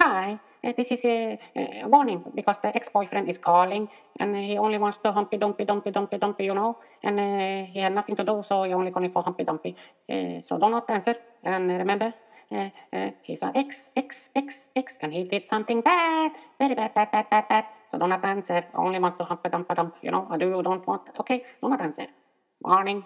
Hi, eh, this is a, a warning because the ex-boyfriend is calling and he only wants to humpy dumpy dumpy dumpy dumpy, you know, and uh, he had nothing to do, so he only calling for humpy dumpy. Uh, so do not answer. And remember, uh, uh, he's an ex, ex, ex, ex, and he did something bad, very bad, bad, bad, bad, bad. So do not answer. Only want to humpy dumpy dump, you know, I do you don't want? Okay, do not answer. Warning.